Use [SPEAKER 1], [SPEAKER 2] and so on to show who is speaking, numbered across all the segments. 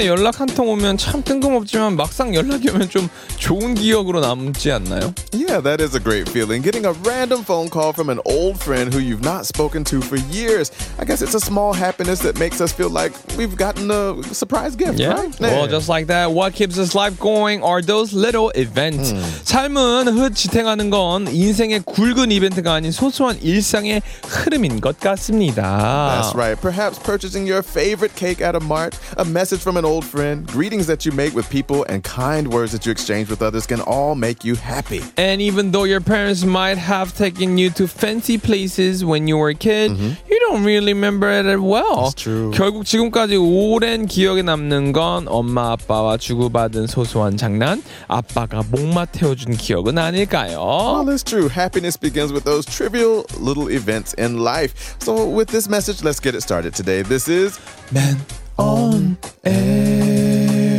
[SPEAKER 1] 오랜만에 연락 한 통 오면 참 뜬금없지만 막상 연락이 오면 좀 좋은 기억으로 남지 않나요?
[SPEAKER 2] Yeah, that is a great feeling. Getting a random phone call from an old friend who you've not spoken to for years. I guess it's a small happiness that makes us feel like we've gotten a surprise gift,
[SPEAKER 1] Yeah.
[SPEAKER 2] right?
[SPEAKER 1] Well, just like that, what keeps us life going are those little events. 삶은 흩지탱하는 건 인생의 굵은 이벤트가 아닌 소소한 일상의 흐름인 것 같습니다.
[SPEAKER 2] That's right. Perhaps purchasing your favorite cake at a mart, a message from an old friend, greetings that you make with people, and kind words that you exchange with others can all make you happy.
[SPEAKER 1] And even though your parents might have taken you to fancy places when you were a kid, you don't really remember it well.
[SPEAKER 2] That's true.
[SPEAKER 1] 결국 지금까지 오랜 기억에 남는 건 엄마 아빠와 주고받은 소소한 장난, 아빠가 목마 태워준 기억은 아닐까요?
[SPEAKER 2] Well, it's true. Happiness begins with those trivial little events in life. So, with this message, let's get it started today. This is
[SPEAKER 1] Man on air.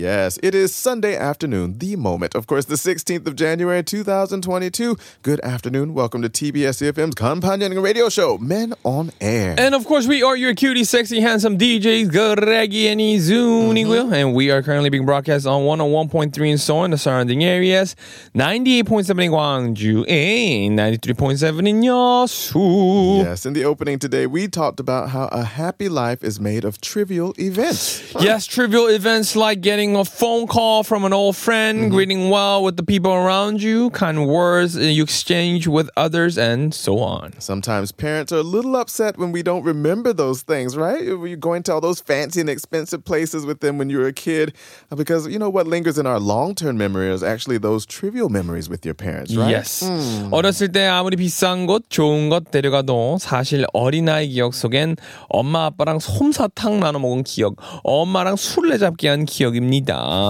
[SPEAKER 2] Yes, it is Sunday afternoon, the moment, of course, the 16th of January 2022. Good afternoon. Welcome to TBS EFM's companion radio show, Men on Air.
[SPEAKER 1] And of course, we are your cutie, sexy, handsome DJs, Greggy and Izuni mm-hmm. And we are currently being broadcast on 101.3 in Seoul on, the surrounding areas, 98.7 in Gwangju, and 93.7 in Yeosu.
[SPEAKER 2] Yes, in the opening today, we talked about how a happy life is made of trivial events. Huh?
[SPEAKER 1] Yes, trivial events like getting a phone call from an old friend, greeting well with the people around you, kind words you exchange with others, and so on.
[SPEAKER 2] Sometimes parents are a little upset when we don't remember those things, right? You're going to all those fancy and expensive places with them when you were a kid. uh, Because you know what lingers in our long term memory is actually those trivial memories with your parents, right?
[SPEAKER 1] Yes. 어렸을 때 아무리 비싼 곳, 좋은 것 데려가도 사실 어린아이 기억 속엔 엄마 아빠랑 솜사탕 나눠 먹은 기억, 엄마랑 술래잡기 한 기억입니다.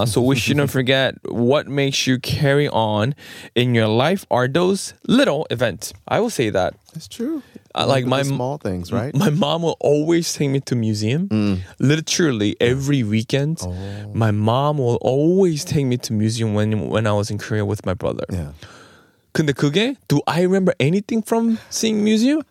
[SPEAKER 1] So we shouldn't forget what makes you carry on in your life are those little events. I will say that.
[SPEAKER 2] It's true.
[SPEAKER 1] I like my
[SPEAKER 2] small things, right?
[SPEAKER 1] My mom will always take me to museum. Mm. Literally every weekend, oh. my mom will always take me to museum when when I was in Korea with my brother.
[SPEAKER 2] Yeah.
[SPEAKER 1] 근데 그게 do I remember anything from seeing museum?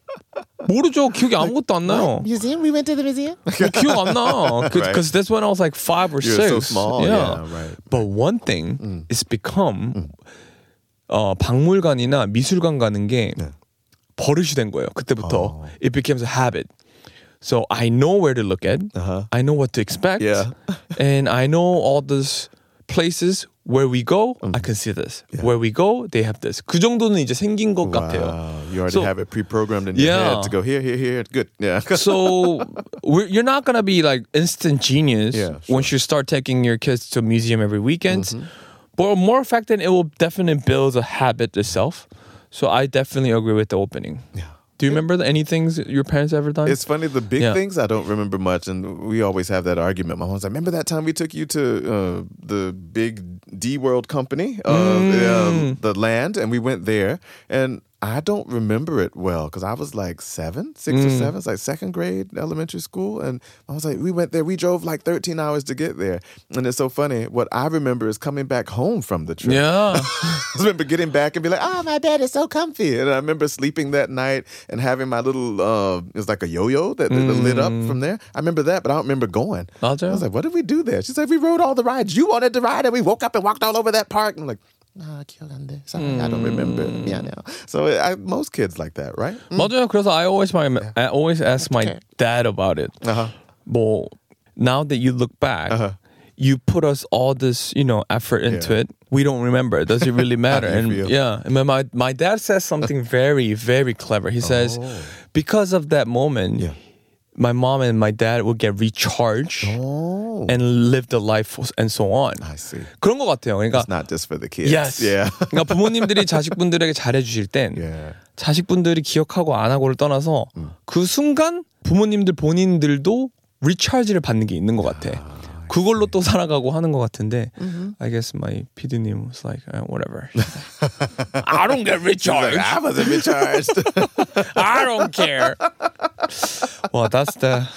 [SPEAKER 1] 모르죠. 기억이 아무것도 안 나요.
[SPEAKER 3] Museum? We went to the museum?
[SPEAKER 1] 뭐 기억 안 나. Because that's when I was like five or
[SPEAKER 2] You're
[SPEAKER 1] six.
[SPEAKER 2] so small. Yeah, right.
[SPEAKER 1] But one thing is become 어, 박물관이나 미술관 가는 게
[SPEAKER 2] 네.
[SPEAKER 1] 버릇이 된 거예요. 그때부터 it becomes a habit. So I know where to look at.
[SPEAKER 2] Uh-huh.
[SPEAKER 1] I know what to expect.
[SPEAKER 2] Yeah.
[SPEAKER 1] and I know all these places where we go. I
[SPEAKER 2] Mm.
[SPEAKER 1] can see this. Where we go, they have this. 그 정도는 이제 생긴 것 같아요.
[SPEAKER 2] Wow. You already
[SPEAKER 1] So-
[SPEAKER 2] have it pre-programmed in your
[SPEAKER 1] Yeah.
[SPEAKER 2] head to go here, here, here. Good. Yeah.
[SPEAKER 1] so we're, you're not gonna be like instant genius
[SPEAKER 2] Yeah,
[SPEAKER 1] once you start taking your kids to a museum every weekend.
[SPEAKER 2] Mm-hmm.
[SPEAKER 1] But more fact than it will definitely build a habit itself. So I definitely agree with the opening.
[SPEAKER 2] Yeah.
[SPEAKER 1] Do you remember the, any things your parents ever done?
[SPEAKER 2] It's funny, the big
[SPEAKER 1] Yeah.
[SPEAKER 2] things I don't remember much, and we always have that argument. My mom's like, "Remember that time we took you to uh, the big D World company, uh, the, um,
[SPEAKER 1] Mm.
[SPEAKER 2] the land, and we went there." And I don't remember it well because I was like seven, six
[SPEAKER 1] mm.
[SPEAKER 2] or seven, it's like second grade elementary school. And I was like, we went there, we drove like 13 hours to get there. And it's so funny. What I remember is coming back home from the trip.
[SPEAKER 1] Yeah.
[SPEAKER 2] I remember getting back and be like, oh, my bed is so comfy. And I remember sleeping that night and having my little, uh, it was like a yo yo that, mm. lit up from mm. there. I remember that, but I don't remember going.
[SPEAKER 1] I
[SPEAKER 2] I was like, what did we do there? She's like, we rode all the rides. You wanted to ride and we woke up and walked all over that park. And I'm like, nah, 기억 안 돼. Sorry, I don't remember. 미안해요. So I, most kids like that, right?
[SPEAKER 1] 맞아요. 그래서 I always my, I always ask my
[SPEAKER 3] Okay.
[SPEAKER 1] dad about it.
[SPEAKER 2] Uh-huh.
[SPEAKER 1] 뭐 now that you look back,
[SPEAKER 2] Uh-huh.
[SPEAKER 1] you put us all this, you know, effort into
[SPEAKER 2] Yeah.
[SPEAKER 1] it. We don't remember. Does it really matter?
[SPEAKER 2] do you
[SPEAKER 1] and
[SPEAKER 2] feel?
[SPEAKER 1] yeah, and my- my my dad says something very very clever. He says because of that moment,
[SPEAKER 2] Oh. Yeah.
[SPEAKER 1] my mom and my dad will get recharged
[SPEAKER 2] Oh,
[SPEAKER 1] and live the life and so on.
[SPEAKER 2] I see.
[SPEAKER 1] 그런 것 같아요. 그러니까
[SPEAKER 2] It's not just for the kids.
[SPEAKER 1] yes.
[SPEAKER 2] Yeah.
[SPEAKER 1] 그러니까 부모님들이 자식분들에게 잘해주실 땐
[SPEAKER 2] yeah.
[SPEAKER 1] 자식분들이 기억하고 안 하고를 떠나서 그 순간 부모님들 본인들도 리차지를 받는 게 있는 것 같아. 그걸로 또 살아가고 하는 것 같은데 I guess my PD님 was like uh, whatever. I don't get
[SPEAKER 2] Like,
[SPEAKER 1] recharged.
[SPEAKER 2] I wasn't recharged.
[SPEAKER 1] I don't care. Well, that's the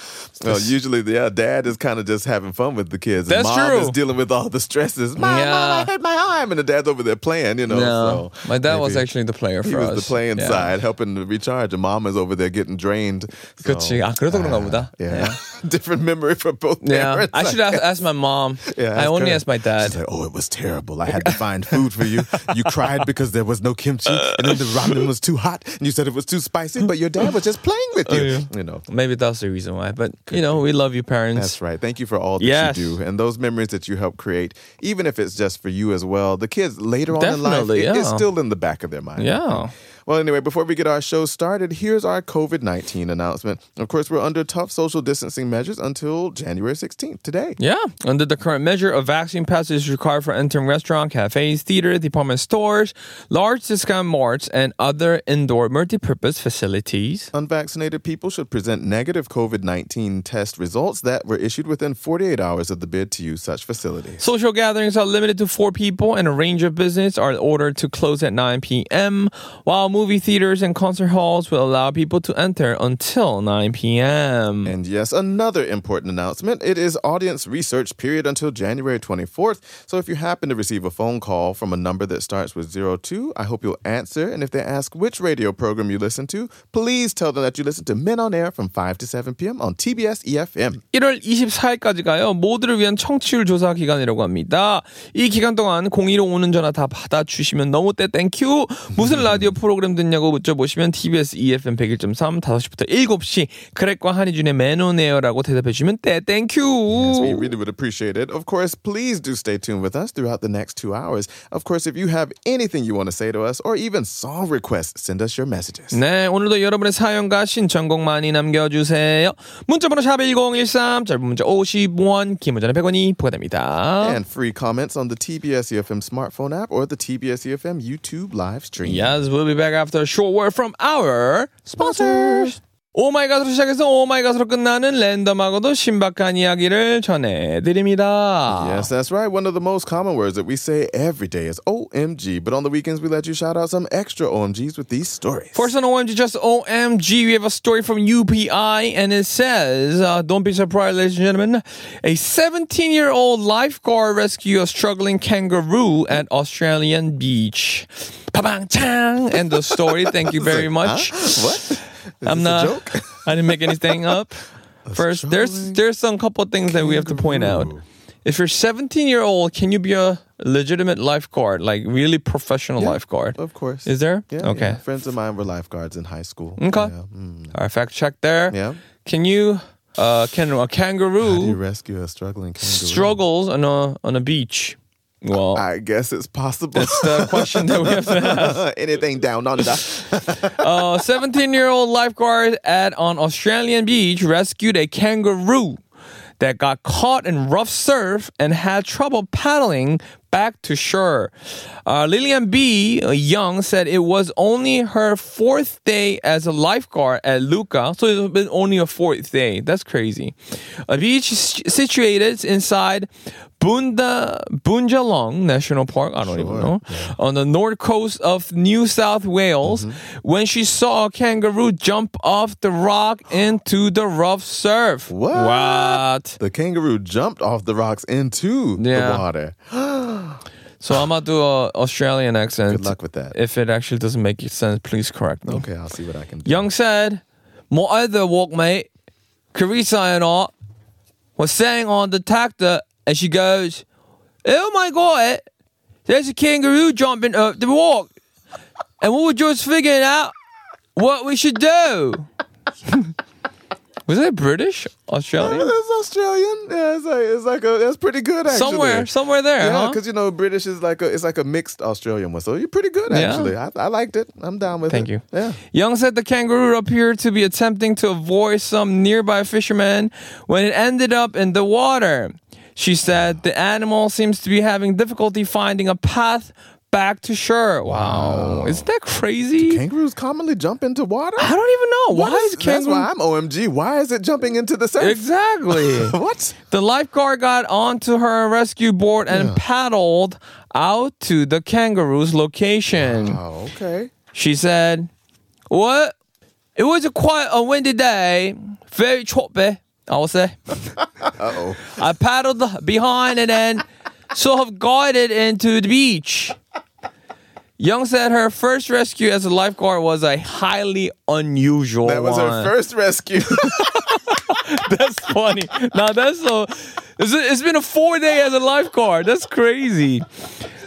[SPEAKER 2] Well, usually, yeah, dad is kind of just having fun with the kids. and
[SPEAKER 1] That's
[SPEAKER 2] mom
[SPEAKER 1] true.
[SPEAKER 2] is dealing with all the stresses. Mom,
[SPEAKER 1] Yeah.
[SPEAKER 2] mom, I hurt my arm. time, and the dad's over there playing. You know,
[SPEAKER 1] No,
[SPEAKER 2] so
[SPEAKER 1] my dad was
[SPEAKER 2] maybe
[SPEAKER 1] actually the player
[SPEAKER 2] He
[SPEAKER 1] for
[SPEAKER 2] was
[SPEAKER 1] us.
[SPEAKER 2] the playing
[SPEAKER 1] Yeah.
[SPEAKER 2] side, helping to recharge, and Mama's over there getting drained. So,
[SPEAKER 1] 그렇지. 아, 그래서 그런가 보다.
[SPEAKER 2] Yeah, different memory for both
[SPEAKER 1] Yeah,
[SPEAKER 2] parents.
[SPEAKER 1] I should ask, ask my mom.
[SPEAKER 2] Yeah,
[SPEAKER 1] I
[SPEAKER 2] ask
[SPEAKER 1] only
[SPEAKER 2] her.
[SPEAKER 1] asked my dad.
[SPEAKER 2] She's like, "Oh, it was terrible. I had to find food for you. You cried because there was no kimchi, and then the ramen was too hot, and you said it was too spicy. But your dad was just playing with you.
[SPEAKER 1] Oh, yeah.
[SPEAKER 2] You know."
[SPEAKER 1] Maybe that's the reason why. But you know, we love you, parents.
[SPEAKER 2] That's right. Thank you for all that
[SPEAKER 1] Yes.
[SPEAKER 2] you do and those memories that you help create, even if it's just for you as well. The kids later on in life,
[SPEAKER 1] Definitely,
[SPEAKER 2] it- it's still in the back of their mind.
[SPEAKER 1] Yeah.
[SPEAKER 2] Well, anyway, before we get our show started, here's our COVID 19 announcement. Of course, we're under tough social distancing measures until January 16th, today.
[SPEAKER 1] Yeah. Under the current measure, a vaccine pass is required for entering restaurant, cafes, theater, department stores, large discount marts, and other indoor multi-purpose facilities.
[SPEAKER 2] Unvaccinated people should present negative COVID 19 test results that were issued within 48 hours of the bid to use such facilities.
[SPEAKER 1] Social gatherings are limited to four people, and a range of business are ordered to close at 9 p.m. While movie theaters and concert halls will allow people to enter until 9 p.m.
[SPEAKER 2] And yes, another important announcement. It is audience research period until January 24th. So if you happen to receive a phone call from a number that starts with 02, I hope you'll answer. And if they ask which radio program you listen to, please tell them that you listen to Men on Air from 5 to 7 p.m. on TBS EFM.
[SPEAKER 1] 1월 24일까지가요. 모두를 위한 청취율 조사 기간이라고 합니다. 이 기간 동안 02로 오는 전화 다 받아주시면 너무 때 땡큐. 무슨 라디오 프로그램 듣냐고 여쭤보시면 TBS EFM 101.3 5시부터 7시 크랙과 한희준의 매너네어라고 대답해 주시면 때
[SPEAKER 2] Yes, we
[SPEAKER 1] 땡큐.
[SPEAKER 2] really would appreciate it. Of course, please do stay tuned with us throughout the next two hours. Of course, if you have anything you want to say to us or even song requests, send us your messages.
[SPEAKER 1] 네, 오늘도 여러분의 사연과 신청곡 많이 남겨주세요. 문자번호 샵 1013, 짧은 문자 50원, 긴 문자는 100원이 부과됩니다.
[SPEAKER 2] And free comments on the TBS EFM smartphone app or the TBS EFM YouTube live stream.
[SPEAKER 1] Yes, we'll be back after a short word from our sponsors. 오마이갓으로 시작해서 오마이갓으로 끝나는 랜덤하고도 신박한 이야기를 전해드립니다.
[SPEAKER 2] Yes, that's right. One of the most common words that we say every day is OMG. But on the weekends, we let you shout out some extra OMGs with these stories.
[SPEAKER 1] First on OMG, just OMG, we have a story from UPI, and it says, uh, don't be surprised, ladies and gentlemen, a 17-year-old lifeguard rescued a struggling kangaroo at Australian beach. Pabang-chang! And the story, thank you very much.
[SPEAKER 2] What? Is
[SPEAKER 1] I'm
[SPEAKER 2] this
[SPEAKER 1] not.
[SPEAKER 2] a joke?
[SPEAKER 1] I didn't make anything up. First, there's there's some couple things that we have to point out. If you're 17 year old, can you be a legitimate lifeguard, like really professional
[SPEAKER 2] Yeah,
[SPEAKER 1] lifeguard?
[SPEAKER 2] Of course.
[SPEAKER 1] Is there?
[SPEAKER 2] Yeah,
[SPEAKER 1] okay.
[SPEAKER 2] yeah. Friends of mine were lifeguards in high school.
[SPEAKER 1] Okay.
[SPEAKER 2] Yeah. Mm.
[SPEAKER 1] All right, fact check there.
[SPEAKER 2] Yeah.
[SPEAKER 1] Can you? Uh, can a
[SPEAKER 2] How do you
[SPEAKER 1] kangaroo
[SPEAKER 2] rescue a struggling kangaroo?
[SPEAKER 1] struggles on a on a beach? Well,
[SPEAKER 2] I guess it's possible.
[SPEAKER 1] that's the question that we have to ask.
[SPEAKER 2] Anything down under.
[SPEAKER 1] A 17 year old lifeguard at an Australian beach rescued a kangaroo that got caught in rough surf and had trouble paddling back to shore. Uh, Lillian B. Young said it was only her fourth day as a lifeguard at Luca, so it's been only a fourth day. That's crazy. A beach situated inside Bunda Bundjalong National Park. I don't even know on the north coast of New South Wales. Mm-hmm. When she saw a kangaroo jump off the rock into the rough surf.
[SPEAKER 2] What?
[SPEAKER 1] What?
[SPEAKER 2] The kangaroo jumped off the rocks into
[SPEAKER 1] Yeah.
[SPEAKER 2] the water.
[SPEAKER 1] So I'm gonna do a Australian accent.
[SPEAKER 2] Good luck with that.
[SPEAKER 1] If it actually doesn't make sense, please correct me.
[SPEAKER 2] Okay, I'll see what I can do.
[SPEAKER 1] Young said, "My other walkmate, Carissa and I, was sitting on the tractor, and she goes, "Oh my god, there's a kangaroo jumping up the walk, and we were just figuring out what we should do." was it British, Australian?
[SPEAKER 2] Uh, that's Australian. Yeah, it's like it's like a that's pretty good actually.
[SPEAKER 1] Somewhere, somewhere there,
[SPEAKER 2] Yeah,
[SPEAKER 1] huh?
[SPEAKER 2] because you know British is like a it's like a mixed Australian one, so you're pretty good
[SPEAKER 1] Yeah.
[SPEAKER 2] actually. I, I liked it. I'm down with
[SPEAKER 1] Thank
[SPEAKER 2] it.
[SPEAKER 1] Thank you.
[SPEAKER 2] Yeah.
[SPEAKER 1] Young said the kangaroo appeared to be attempting to avoid some nearby fishermen when it ended up in the water. She said the animal seems to be having difficulty finding a path back to shore. Wow. Isn't that crazy?
[SPEAKER 2] Kangaroos commonly jump into water.
[SPEAKER 1] I don't even know. Why is
[SPEAKER 2] That's
[SPEAKER 1] kangaroo?
[SPEAKER 2] why I'm OMG. Why is it jumping into the surf?
[SPEAKER 1] Exactly.
[SPEAKER 2] what?
[SPEAKER 1] the lifeguard got onto her rescue board and paddled out to the kangaroo's location.
[SPEAKER 2] Oh, okay.
[SPEAKER 1] She said, What? It was a quite a windy day, very choppy, I will say.
[SPEAKER 2] Uh oh.
[SPEAKER 1] I paddled behind and then sort of guided into the beach. Young said her first rescue as a lifeguard was a highly unusual
[SPEAKER 2] That was
[SPEAKER 1] one.
[SPEAKER 2] her first rescue.
[SPEAKER 1] That's funny. Now that's so. It's, it's been a four day as a lifeguard. That's crazy.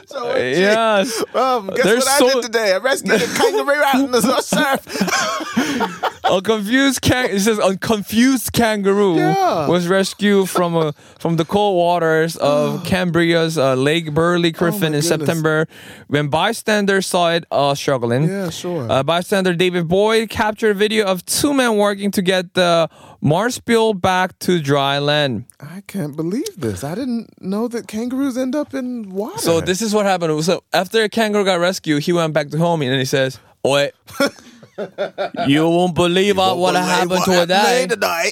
[SPEAKER 2] so,
[SPEAKER 1] Yes.
[SPEAKER 2] Um, guess
[SPEAKER 1] There's
[SPEAKER 2] what
[SPEAKER 1] so-
[SPEAKER 2] I did today? I rescued a kangaroo out in the surf.
[SPEAKER 1] A confused can it says a confused kangaroo
[SPEAKER 2] Yeah.
[SPEAKER 1] was rescued from a, from the cold waters of Canberra's uh, Lake Burley Griffin in
[SPEAKER 2] goodness.
[SPEAKER 1] September when bystanders saw it uh, struggling.
[SPEAKER 2] Yeah, sure.
[SPEAKER 1] Uh, bystander David Boyd captured a video of two men working to get the marsupial back to dry land.
[SPEAKER 2] I can't believe this. I didn't know that kangaroos end up in water.
[SPEAKER 1] So this is what happened. So after a kangaroo got rescued, he went back to home and he says, "Wait, you won't believe what, what happened to today."
[SPEAKER 2] tonight.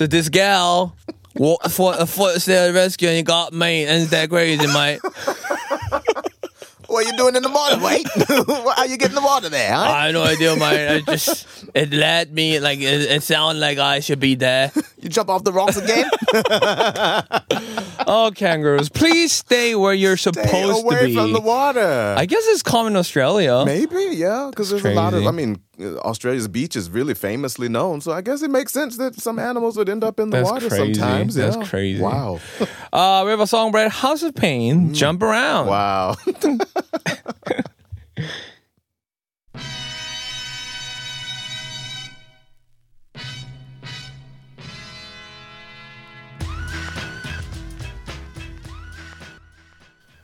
[SPEAKER 1] So this gal walked for a foot rescue and got me. And that crazy, mate.
[SPEAKER 2] what are you doing in the water, wait? How are you getting the water there, huh?
[SPEAKER 1] I had no idea, mate. I just it led me like it, it sounded like I should be there.
[SPEAKER 2] Jump off the rocks again?
[SPEAKER 1] Oh, kangaroos, please stay where you're supposed
[SPEAKER 2] Stay
[SPEAKER 1] to
[SPEAKER 2] away
[SPEAKER 1] be.
[SPEAKER 2] from the water.
[SPEAKER 1] I guess it's common in Australia.
[SPEAKER 2] Maybe, yeah, because there's a lot of. I mean, Australia's beach is really famously known, so I guess it makes sense that some animals would end up in the
[SPEAKER 1] That's
[SPEAKER 2] water
[SPEAKER 1] crazy.
[SPEAKER 2] sometimes.
[SPEAKER 1] That's
[SPEAKER 2] yeah.
[SPEAKER 1] crazy.
[SPEAKER 2] Wow,
[SPEAKER 1] Uh, we have a song, Brad House of Pain, Jump Around.
[SPEAKER 2] Mm. wow.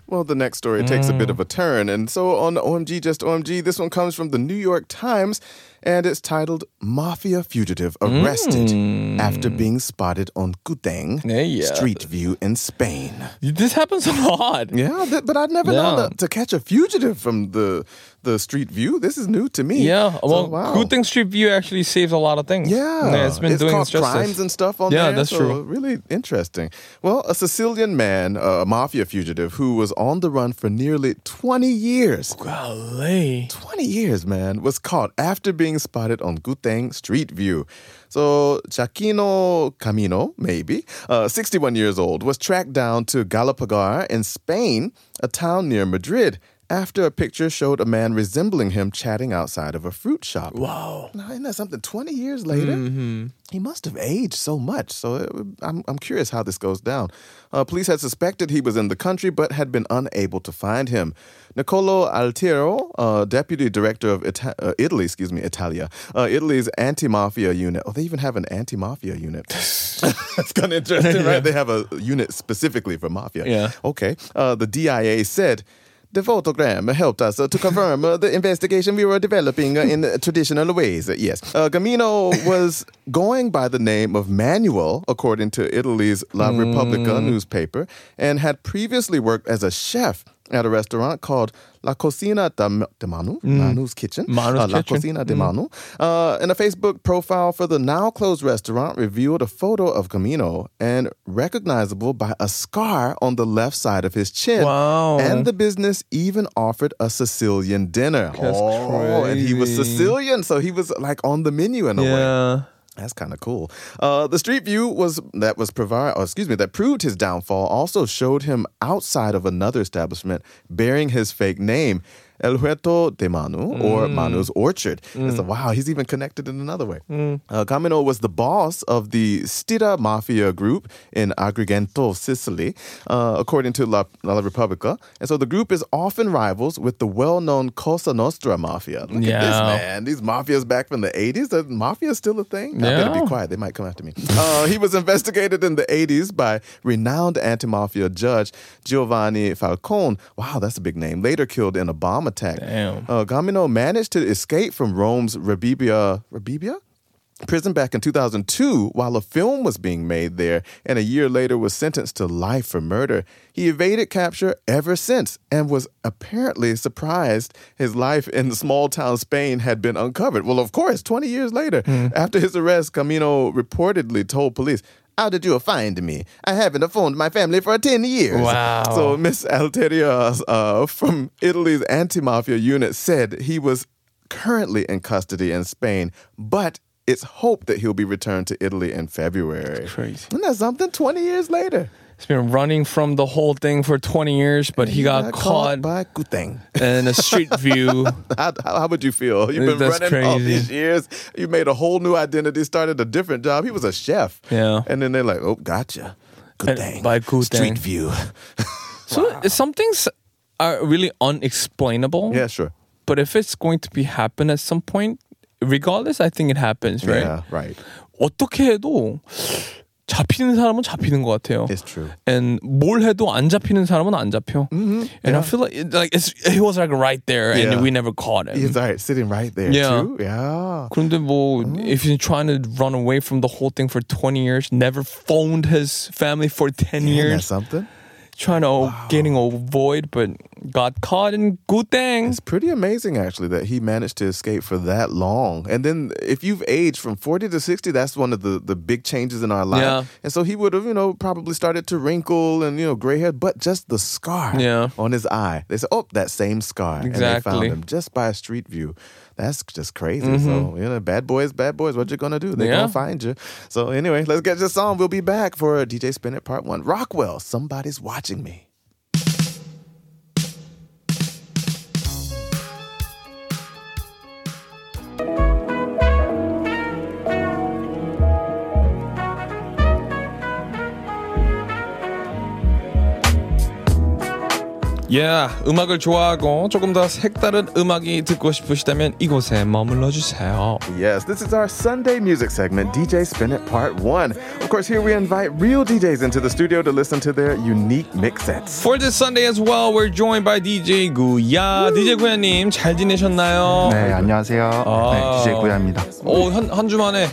[SPEAKER 2] Well, the next story takes a bit of a mm. turn. And so on OMG, just OMG, this one comes from the New York Times and it's titled Mafia Fugitive Arrested mm. After Being Spotted on Gudeng
[SPEAKER 1] Yeah, yeah.
[SPEAKER 2] Street View in Spain.
[SPEAKER 1] This happens a lot.
[SPEAKER 2] Yeah, th- but I'd never known
[SPEAKER 1] Yeah.
[SPEAKER 2] that to catch a fugitive from the the street view. This is new to me.
[SPEAKER 1] Yeah,
[SPEAKER 2] So,
[SPEAKER 1] well,
[SPEAKER 2] wow.
[SPEAKER 1] Good Thing Street View actually saves a lot of things.
[SPEAKER 2] Yeah,
[SPEAKER 1] it's been doing
[SPEAKER 2] called
[SPEAKER 1] its
[SPEAKER 2] crimes and stuff on
[SPEAKER 1] Yeah,
[SPEAKER 2] there.
[SPEAKER 1] that's
[SPEAKER 2] so
[SPEAKER 1] true.
[SPEAKER 2] Really interesting. Well, a Sicilian man, a mafia fugitive, who was on the run for nearly 20 years.
[SPEAKER 1] Golly.
[SPEAKER 2] 20 years, man, was caught after being spotted on Guteng Street View. So, Gioacchino Camino, maybe, uh, 61 years old, was tracked down to Galapagar in Spain, a town near Madrid, after a picture showed a man resembling him chatting outside of a fruit shop.
[SPEAKER 1] Wow.
[SPEAKER 2] Now, isn't that something? 20 years later? He must have aged so much. So it, I'm, I'm curious how this goes down. Uh, police had suspected he was in the country, but had been unable to find him. Nicolo Altiero, uh, deputy director of Ita- uh, Italy, excuse me, Italia, uh, Italy's anti-mafia unit. Oh, they even have an anti-mafia unit. That's kind of interesting, right? They have a unit specifically for mafia.
[SPEAKER 1] Yeah.
[SPEAKER 2] Okay. Uh, the DIA said. The photogram helped us uh, to confirm uh, the investigation we were developing uh, in traditional ways. Yes. Uh, Gammino was going by the name of Manuel, according to Italy's La Repubblica newspaper, and had previously worked as a chef at a restaurant called La Cocina de, de Manu, Manu's Kitchen.
[SPEAKER 1] Manu's
[SPEAKER 2] uh, La
[SPEAKER 1] Kitchen.
[SPEAKER 2] Cocina de Manu. Uh, and a Facebook profile for the now closed restaurant revealed a photo of Camino and recognizable by a scar on the left side of his chin.
[SPEAKER 1] Wow.
[SPEAKER 2] And the business even offered a Sicilian dinner.
[SPEAKER 1] That's
[SPEAKER 2] oh, and he was. Sicilian, so he was like on the menu in a way. That's kind of cool. Uh, the street view was that was provide, or excuse me, that proved his downfall. Also showed him outside of another establishment bearing his fake name, El Huerto de Manu, or Manu's Orchard. It's like, wow, he's even connected in another way. Uh, Camino was the boss of the Stidda Mafia group in Agrigento, Sicily, uh, according to La, La Repubblica. And so the group is often rivals with the well-known Cosa Nostra Mafia. Look at this, man. These mafias back from the 80s. The mafia is still a thing. I better
[SPEAKER 1] Yeah.
[SPEAKER 2] be quiet. They might come after me. Uh, he was investigated in the 80s by renowned anti mafia judge Giovanni Falcone. Wow, that's a big name. Later killed in a bomb attack.
[SPEAKER 1] Damn.
[SPEAKER 2] Uh, Gammino managed to escape from Rome's Rebibbia. Rebibbia? Prison back in 2002 while a film was being made there, and a year later was sentenced to life for murder. He evaded capture ever since and was apparently surprised his life in the small town Spain had been uncovered. Well, of course, 20 years later, after his arrest, Camino reportedly told police, How did you find me? I haven't phoned my family for 10 years.
[SPEAKER 1] Wow.
[SPEAKER 2] So Miss Alteria uh, from Italy's anti-mafia unit said he was currently in custody in Spain, but it's hoped that he'll be returned to Italy in February.
[SPEAKER 1] crazy.
[SPEAKER 2] Isn't that something? 20 years later.
[SPEAKER 1] He's been running from the whole thing for 20 years, but he got caught
[SPEAKER 2] by Kuteng.
[SPEAKER 1] in a street view.
[SPEAKER 2] How, how, how would you feel? You've been
[SPEAKER 1] That's
[SPEAKER 2] running all
[SPEAKER 1] crazy.
[SPEAKER 2] these years. You made a whole new identity, started a different job. He was a chef.
[SPEAKER 1] Yeah.
[SPEAKER 2] And then they're like, oh, gotcha. Good
[SPEAKER 1] And
[SPEAKER 2] thing.
[SPEAKER 1] by Kuteng.
[SPEAKER 2] Street view.
[SPEAKER 1] So some things are really unexplainable.
[SPEAKER 2] yeah, sure.
[SPEAKER 1] But if it's going to be happen at some point, regardless, I think it happens, right?
[SPEAKER 2] Yeah, right.
[SPEAKER 1] 어떻게 해도 잡히는 사람은 잡히는 것 같아요.
[SPEAKER 2] It's true.
[SPEAKER 1] And 뭘 해도 안 잡히는 사람은 안 잡혀. And I feel like it, like it's, he was like right there,
[SPEAKER 2] Yeah.
[SPEAKER 1] and we never caught him.
[SPEAKER 2] He's all right, sitting right there,
[SPEAKER 1] Yeah.
[SPEAKER 2] too. Yeah.
[SPEAKER 1] 그런데 뭐 if he's trying to run away from the whole thing for 20 years, never phoned his family for 10
[SPEAKER 2] Isn't that
[SPEAKER 1] years,
[SPEAKER 2] something?
[SPEAKER 1] trying to getting avoid, but got caught in good thing.
[SPEAKER 2] It's pretty amazing, actually, that he managed to escape for that long. And then, if you've aged from 40 to 60, that's one of the, the big changes in our life.
[SPEAKER 1] Yeah.
[SPEAKER 2] And so he would have, you know, probably started to wrinkle and, you know, gray hair, but just the scar
[SPEAKER 1] Yeah.
[SPEAKER 2] on his eye. They said, oh, that same scar. And they found him just by a street view. That's just crazy. So, you know, bad boys, bad boys, what you going to do? They're
[SPEAKER 1] Mm-hmm. Yeah.
[SPEAKER 2] to find you. So, anyway, let's get this on. We'll be back for DJ Spin It Part 1. Rockwell, Somebody's Watching Me.
[SPEAKER 1] Yeah, 음악을 좋아하고 조금 더 색다른 음악이 듣고 싶으시다면 이곳에 머물러 주세요.
[SPEAKER 2] Yes, this is our Sunday music segment, DJ Spin It Part 1. Of course, here we invite real DJs into the studio to listen to their unique mix sets.
[SPEAKER 1] For this Sunday as well, we're joined by DJ 구야. DJ 구야님 잘 지내셨나요?
[SPEAKER 3] 네, 안녕하세요.
[SPEAKER 1] 아.
[SPEAKER 3] 네, DJ 구야입니다.
[SPEAKER 1] 오, 한, 한 주 만에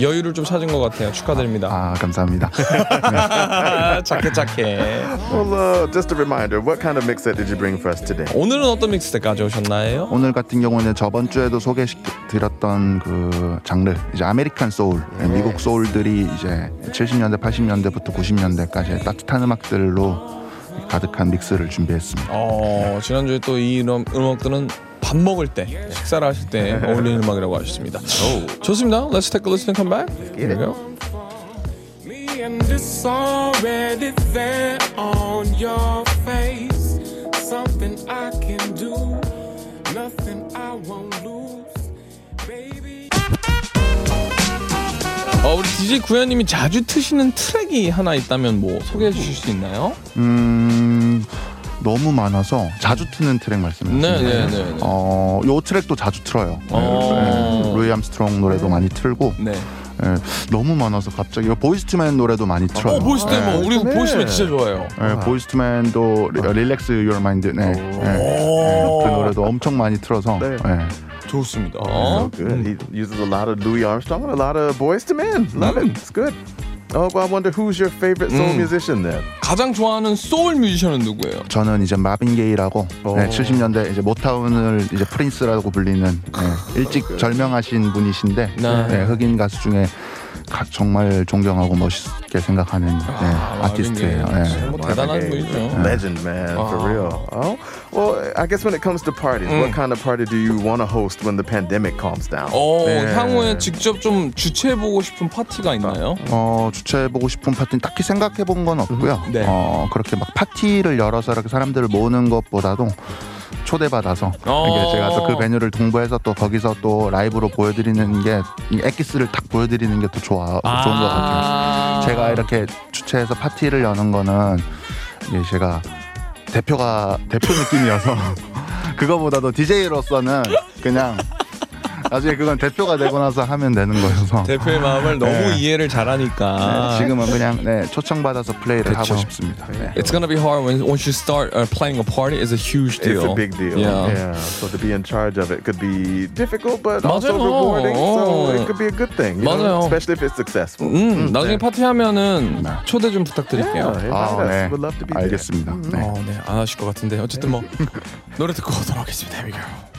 [SPEAKER 1] 여유를 좀 찾은 것 같아요. 축하드립니다.
[SPEAKER 3] 아, 감사합니다.
[SPEAKER 1] 착해 착해.
[SPEAKER 2] Well, uh, just a reminder, what kind of mix set did you bring for us today?
[SPEAKER 1] 오늘은 어떤 믹스대 가져오셨나요?
[SPEAKER 3] 오늘 같은 경우는 저번 주에도 소개드렸던 그 장르, 이제 아메리칸 소울, 네, 미국 소울들이 이제 70년대, 80년대부터 90년대까지 따뜻한 음악들로 가득한 믹스를 준비했습니다.
[SPEAKER 1] 어, 지난주에 또 이 음악들은 밥 먹을 때, 식사를 하실 때 어울리는 음악이라고 하셨습니다. 좋습니다. Let's take a listen and come back. Here we go.
[SPEAKER 4] And it's already there on your face. Something I can do, nothing I won't lose, baby.
[SPEAKER 1] 어, 우리 DJ 구현님이 자주 트시는 트랙이 하나 있다면 뭐 소개해 주실 수 있나요?
[SPEAKER 3] 음, 너무 많아서 자주 트는 트랙 말씀드릴게요.
[SPEAKER 1] 네, 네, 네. 네.
[SPEAKER 3] 어, 요 트랙도 자주 틀어요.
[SPEAKER 1] 어.
[SPEAKER 3] 네, 루이 암스트롱 노래도 많이 틀고
[SPEAKER 1] 네.
[SPEAKER 3] 예, 너무 많아서 갑자기 보이스투맨 노래도 많이 틀어요.
[SPEAKER 1] 어, 보이스맨 뭐 우리
[SPEAKER 2] 보이스맨.
[SPEAKER 1] 보이스맨 진짜 좋아해요.
[SPEAKER 3] 예, 보이스투맨도 릴렉스 유어 마인드 네. 예. 그 노래도 엄청 많이 틀어서
[SPEAKER 2] 네.
[SPEAKER 3] 예.
[SPEAKER 1] 좋습니다.
[SPEAKER 2] So good. He uses a lot of Louis Armstrong and a lot of Boys to Men. Love it. It's good. Oh, I wonder who's your favorite soul musician then?
[SPEAKER 1] 가장 좋아하는 소울 뮤지션은 누구예요?
[SPEAKER 3] 저는 이제 마빈 게이라고
[SPEAKER 2] 오.
[SPEAKER 3] 네, 70년대 이제 모타운을 이제 프린스라고 불리는 네, 일찍 절명하신 분이신데
[SPEAKER 1] 네.
[SPEAKER 3] 네, 흑인 가수 중에 가- 정말 존경하고 멋있게 생각하는 네, 아티스트예요. 네.
[SPEAKER 1] 뭐 대단한 분이죠.
[SPEAKER 2] Legend, man, for real. Oh, well, I guess when it comes to parties, what kind of party do you want to host when the pandemic calms down?
[SPEAKER 1] 어,
[SPEAKER 2] 네.
[SPEAKER 1] 향후에 직접 좀 주최해 보고 싶은 파티가 있나요?
[SPEAKER 3] 어, 주최해보고 싶은 파티는 딱히 생각해본 건 없고요.
[SPEAKER 1] 네.
[SPEAKER 3] 어, 그렇게 막 파티를 열어서 이렇게 사람들을 모으는 것보다도 초대받아서
[SPEAKER 1] 어.
[SPEAKER 3] 제가 또그 베뉴를 동부해서 또 거기서 또 라이브로 보여드리는 게이 엑기스를 딱 보여드리는 게더 좋아 좋은 것 같아요.
[SPEAKER 1] 아.
[SPEAKER 3] 제가 이렇게 주최해서 파티를 여는 거는 제가 대표가 대표 느낌이어서 그거보다도 DJ로서는 그냥 나중에 그건 대표가 되고 나서 하면 되는 거여서
[SPEAKER 1] 대표의 마음을 너무
[SPEAKER 3] 네.
[SPEAKER 1] 이해를 잘하니까
[SPEAKER 3] 네, 지금은 그냥 네, 초청받아서 플레이를
[SPEAKER 1] 그쵸.
[SPEAKER 3] 하고 싶습니다. 네.
[SPEAKER 1] It's gonna be hard when once you start uh, playing a party. It's a huge
[SPEAKER 2] It's
[SPEAKER 1] deal.
[SPEAKER 2] a big deal.
[SPEAKER 1] Yeah.
[SPEAKER 2] So to be in charge of it could be difficult, but also
[SPEAKER 1] 맞아요.
[SPEAKER 2] rewarding. So
[SPEAKER 1] 어.
[SPEAKER 2] it could be a good thing. You know,
[SPEAKER 1] 맞아요.
[SPEAKER 2] especially if it's successful.
[SPEAKER 1] 음, 나중에
[SPEAKER 2] 네.
[SPEAKER 1] 파티 하면은 초대 좀 부탁드릴게요.
[SPEAKER 2] Yeah,
[SPEAKER 3] 아. 네.
[SPEAKER 2] We'd love to be.
[SPEAKER 3] 알겠습니다. 네.
[SPEAKER 1] 어, 네, 안 하실 것 같은데 어쨌든 뭐 노래 듣고 오도록 하겠습니다. Here we go.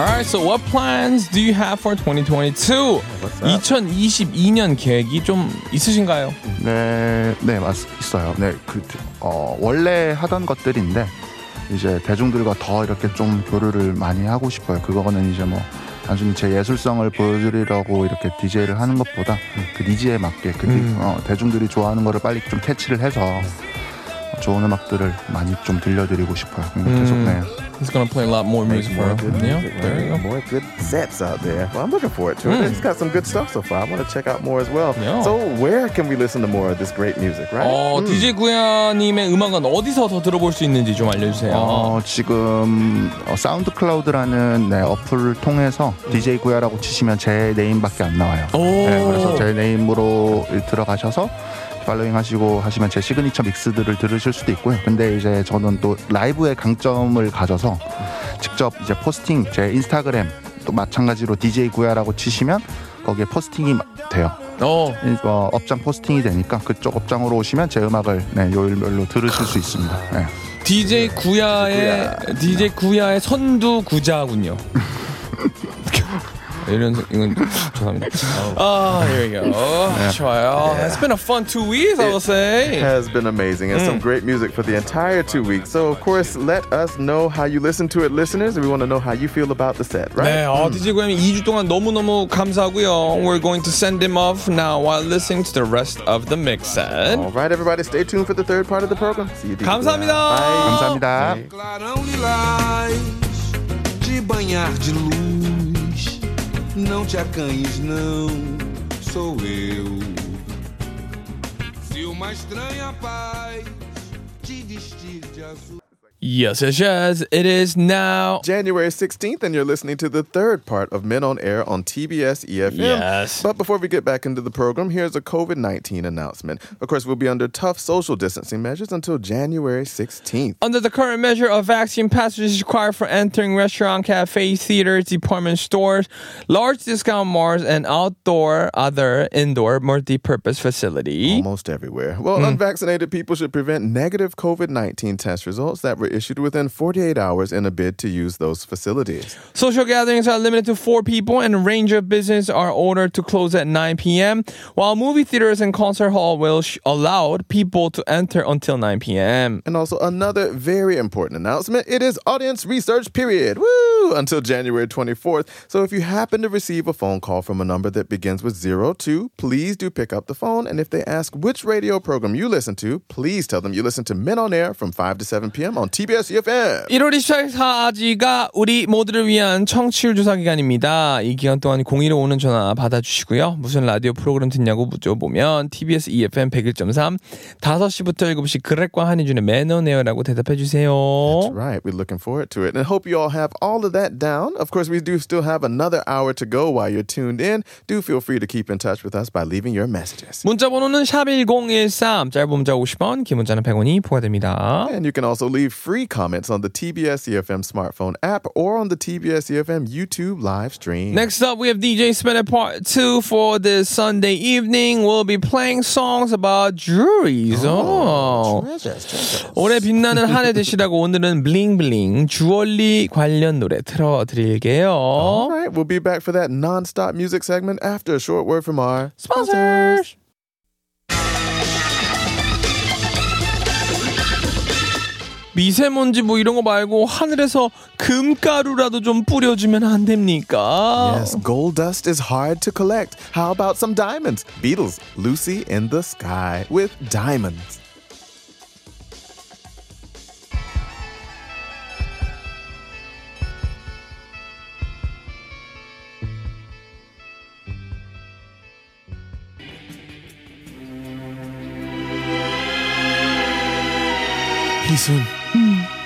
[SPEAKER 1] Alright, so what plans do you have for 2022? 2022년 계획이 좀 있으신가요?
[SPEAKER 3] 네, 네, 맞, 있어요. 네, 그, 어, 원래 하던 것들인데, 이제 대중들과 더 이렇게 좀 교류를 많이 하고 싶어요. 그거는 이제 뭐 단순히 제 예술성을 보여드리려고 이렇게 DJ를 하는 것보다 그 니즈에 맞게 그 니- 어, 대중들이 좋아하는 거를 빨리 좀 캐치를 해서 좋은 음악들을 많이 좀 들려드리고 싶어요. 계속
[SPEAKER 1] 음.
[SPEAKER 3] 네.
[SPEAKER 1] He's gonna play a lot more music
[SPEAKER 2] more
[SPEAKER 1] for
[SPEAKER 2] good
[SPEAKER 1] yeah,
[SPEAKER 2] music,
[SPEAKER 1] there you go.
[SPEAKER 2] More good sets out there. Well, I'm looking forward to it.
[SPEAKER 1] Mm.
[SPEAKER 2] It's got some good stuff so far. I want to check out more as well.
[SPEAKER 1] Yeah.
[SPEAKER 2] So, where can we listen to more of this great music, right?
[SPEAKER 1] 어, DJ 구야님의 음악은 어디서 더 들어볼 수 있는지 좀 알려주세요.
[SPEAKER 3] 어, 지금 어, 사운드 클라우드라는 네, 어플을 통해서 DJ 구야라고 치시면 제 네임밖에 안 나와요.
[SPEAKER 1] 오.
[SPEAKER 3] 네, 그래서 제 네임으로 들어가셔서 팔로잉 하시고 하시면 제 시그니처 믹스들을 들으실 수도 있고요. 근데 이제 저는 또 라이브의 강점을 가져서 직접 이제 포스팅 제 인스타그램 또 마찬가지로 DJ 구야라고 치시면 거기에 포스팅이 돼요.
[SPEAKER 1] 어,
[SPEAKER 3] 어, 업장 포스팅이 되니까 그쪽 업장으로 오시면 제 음악을 네, 요일별로 들으실 수 있습니다. 네.
[SPEAKER 1] DJ 구야의 DJ 구야의 선두 구자군요. 이런 이건 죄송합니다. 아, here we go. 좋아요. It's been a fun two weeks, I will say.
[SPEAKER 2] has been amazing and some great music for the entire two weeks. So, of course, let us know how you listen to it, listeners. We want to know how you feel about the set, right?
[SPEAKER 1] 네, 어, DJ 구야님 2주 동안 너무너무 감사하고요. We're going to send him off now while listening to the rest of the mix set.
[SPEAKER 2] All right, everybody, stay tuned for the third part of the program. See you. DJ.
[SPEAKER 1] 감사합니다.
[SPEAKER 2] Bye.
[SPEAKER 3] 감사합니다.
[SPEAKER 5] Clarão lilás de banhar de luz. Não te acanhes, não, sou eu. Se uma estranha paz te vestir de azul.
[SPEAKER 1] Yes, yes, yes. It is now.
[SPEAKER 2] January 16th, and you're listening to the third part of Men on Air on TBS EFM.
[SPEAKER 1] Yes.
[SPEAKER 2] But before we get back into the program, here's a COVID 19 announcement. Of course, we'll be under tough social distancing measures until January 16th.
[SPEAKER 1] Under the current measure of vaccine passes required for entering restaurant, cafes, theaters, department stores, large discount malls, and outdoor, other indoor multi-purpose facility.
[SPEAKER 2] Almost everywhere. Well, hmm. unvaccinated people should prevent negative COVID 19 test results that were issued within 48 hours in a bid to use those facilities.
[SPEAKER 1] Social gatherings are limited to four people, and a range of business are ordered to close at 9 p.m. While movie theaters and concert hall will sh- allow people to enter until 9 p.m.
[SPEAKER 2] And also, another very important announcement it is audience research period. Woo! Until January 24th. So, if you happen to receive a phone call from a number that begins with 02, please do pick up the phone. And if they ask which radio program you listen to, please tell them you listen to Men on Air from 5 to 7 p.m. on TBS EFM.
[SPEAKER 1] 1월 24일까지가 우리 모두를 위한 청취율 조사 기간입니다. 이 기간 동안 02로 오는 전화 받아주시고요. 무슨 라디오 프로그램 듣냐고 묻어보면 TBS EFM 101.3 5시부터 7시 그렉과 한희준의 매너네어라고 대답해주세요.
[SPEAKER 2] Right, we're looking forward to it. And hope you all have all of that down. Of course, we do still have another hour to go while you're tuned in. Do feel free to keep in touch with us by leaving your messages.
[SPEAKER 1] 문자 번호는 샵 1013 짧은 문자 50원 긴 문자는 100원이 부과됩니다.
[SPEAKER 2] And you can also leave free comments on the TBS EFM smartphone app or on the TBS EFM YouTube live stream.
[SPEAKER 1] Next up, we have DJ Spinner Part 2 for this Sunday evening. We'll be playing songs about jewelries. Oh. 올해 빛나는 한 해 되시라고 오늘은 블링블링 주얼리 관련 노래 틀어드릴게요.
[SPEAKER 2] All right, we'll be back for that non-stop music segment after a short word from our
[SPEAKER 1] Sponsors. 미세먼지 뭐 이런 거 말고 하늘에서 금가루라도 좀 뿌려주면 안 됩니까?
[SPEAKER 2] Yes, gold dust is hard to collect. How about some diamonds? Beatles, Lucy in the Sky with diamonds. Heesun,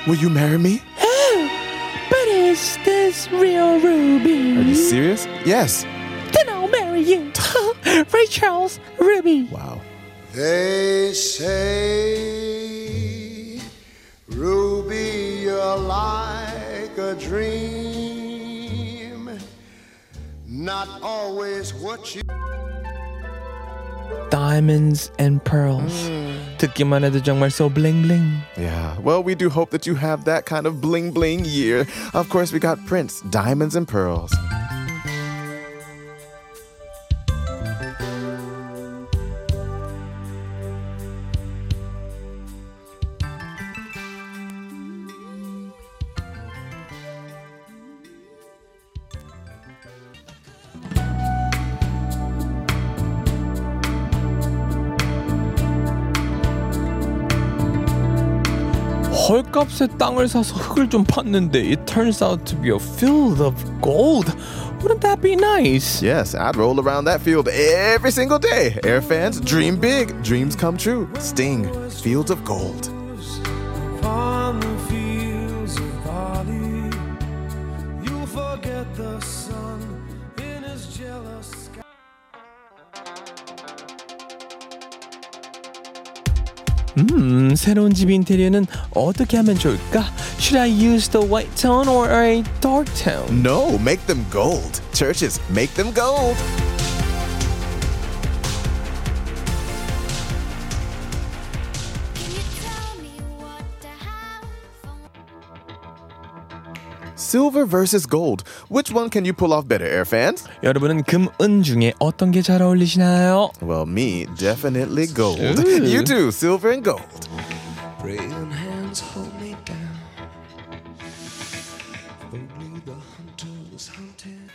[SPEAKER 2] will you marry me?
[SPEAKER 1] Oh, but is this real Ruby?
[SPEAKER 2] Are you serious? Yes.
[SPEAKER 1] Then I'll marry you. Ray Charles, Ruby.
[SPEAKER 2] Wow.
[SPEAKER 6] They say, Ruby, you're like a dream, not always what you.
[SPEAKER 1] Diamonds and pearls. 듣기만 해도 정말 so bling bling.
[SPEAKER 2] Yeah. Well, we do hope that you have that kind of bling bling year. Of course, we got Prince, Diamonds and Pearls.
[SPEAKER 1] 헐값에 땅을 사서 흙을 좀 팠는데 it turns out to be a field of gold. Wouldn't that be nice?
[SPEAKER 2] Yes, I'd roll around that field every single day. Air fans, dream big. Dreams come true. Sting, fields of gold.
[SPEAKER 1] 집 인테리어는 어떻게 하면 좋을까? Should I use the white tone or a dark tone?
[SPEAKER 2] No, make them gold. Churches, make them gold. silver versus gold. Which one can you pull off better, air fans?
[SPEAKER 1] 여러분은 금은 중에 어떤 게 잘 어울리시나요?
[SPEAKER 2] Well, me definitely gold. U2, silver and gold.
[SPEAKER 5] Praying hands hold me down. Only the hunters hunted.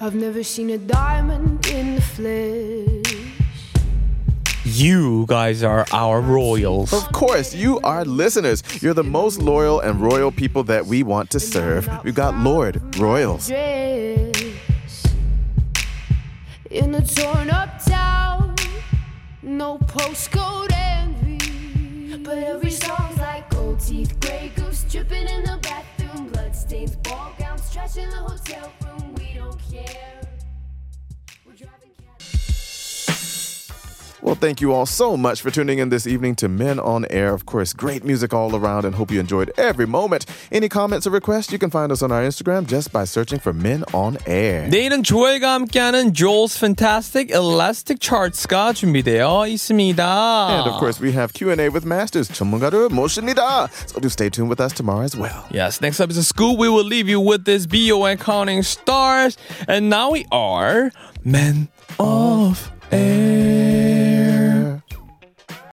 [SPEAKER 7] I've never seen a diamond in the flesh.
[SPEAKER 1] You guys are our royals.
[SPEAKER 2] Of course, you are listeners. You're the most loyal and royal people that we want to serve. We've got Lorde Royals.
[SPEAKER 7] In a torn up town, no postcode envy.
[SPEAKER 8] But every song's like gold teeth, gray goose dripping in the bathroom, bloodstains, ball gowns, trash in the hotel room. We don't care.
[SPEAKER 2] Well, thank you all so much for tuning in this evening to Men on Air. Of course, great music all around and hope you enjoyed every moment. Any comments or requests, you can find us on our Instagram just by searching for Men on Air.
[SPEAKER 1] 내일은 조엘과 함께하는 Joel's Fantastic Elastic Charts가 준비되어 있습니다.
[SPEAKER 2] And of course, we have Q&A with Masters. 전문가를 모십니다. So do stay tuned with us tomorrow as well.
[SPEAKER 1] Yes, next up is a school. We will leave you with this BON Counting Stars. And now we are Men of Air.